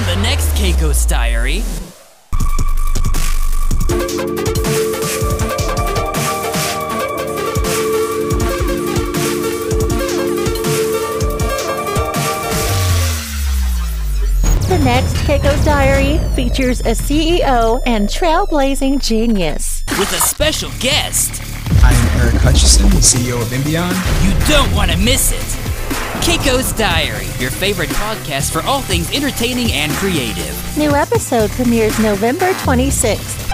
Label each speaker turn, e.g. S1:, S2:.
S1: on the next Keiko's Diary.
S2: The next Keiko's Diary features a CEO and trailblazing genius.
S1: With a special guest.
S3: I am Eric Hutchison, CEO of Imbion.
S1: You don't want to miss it. Keiko's Diary, your favorite podcast for all things entertaining and creative.
S2: New episode premieres November 26th.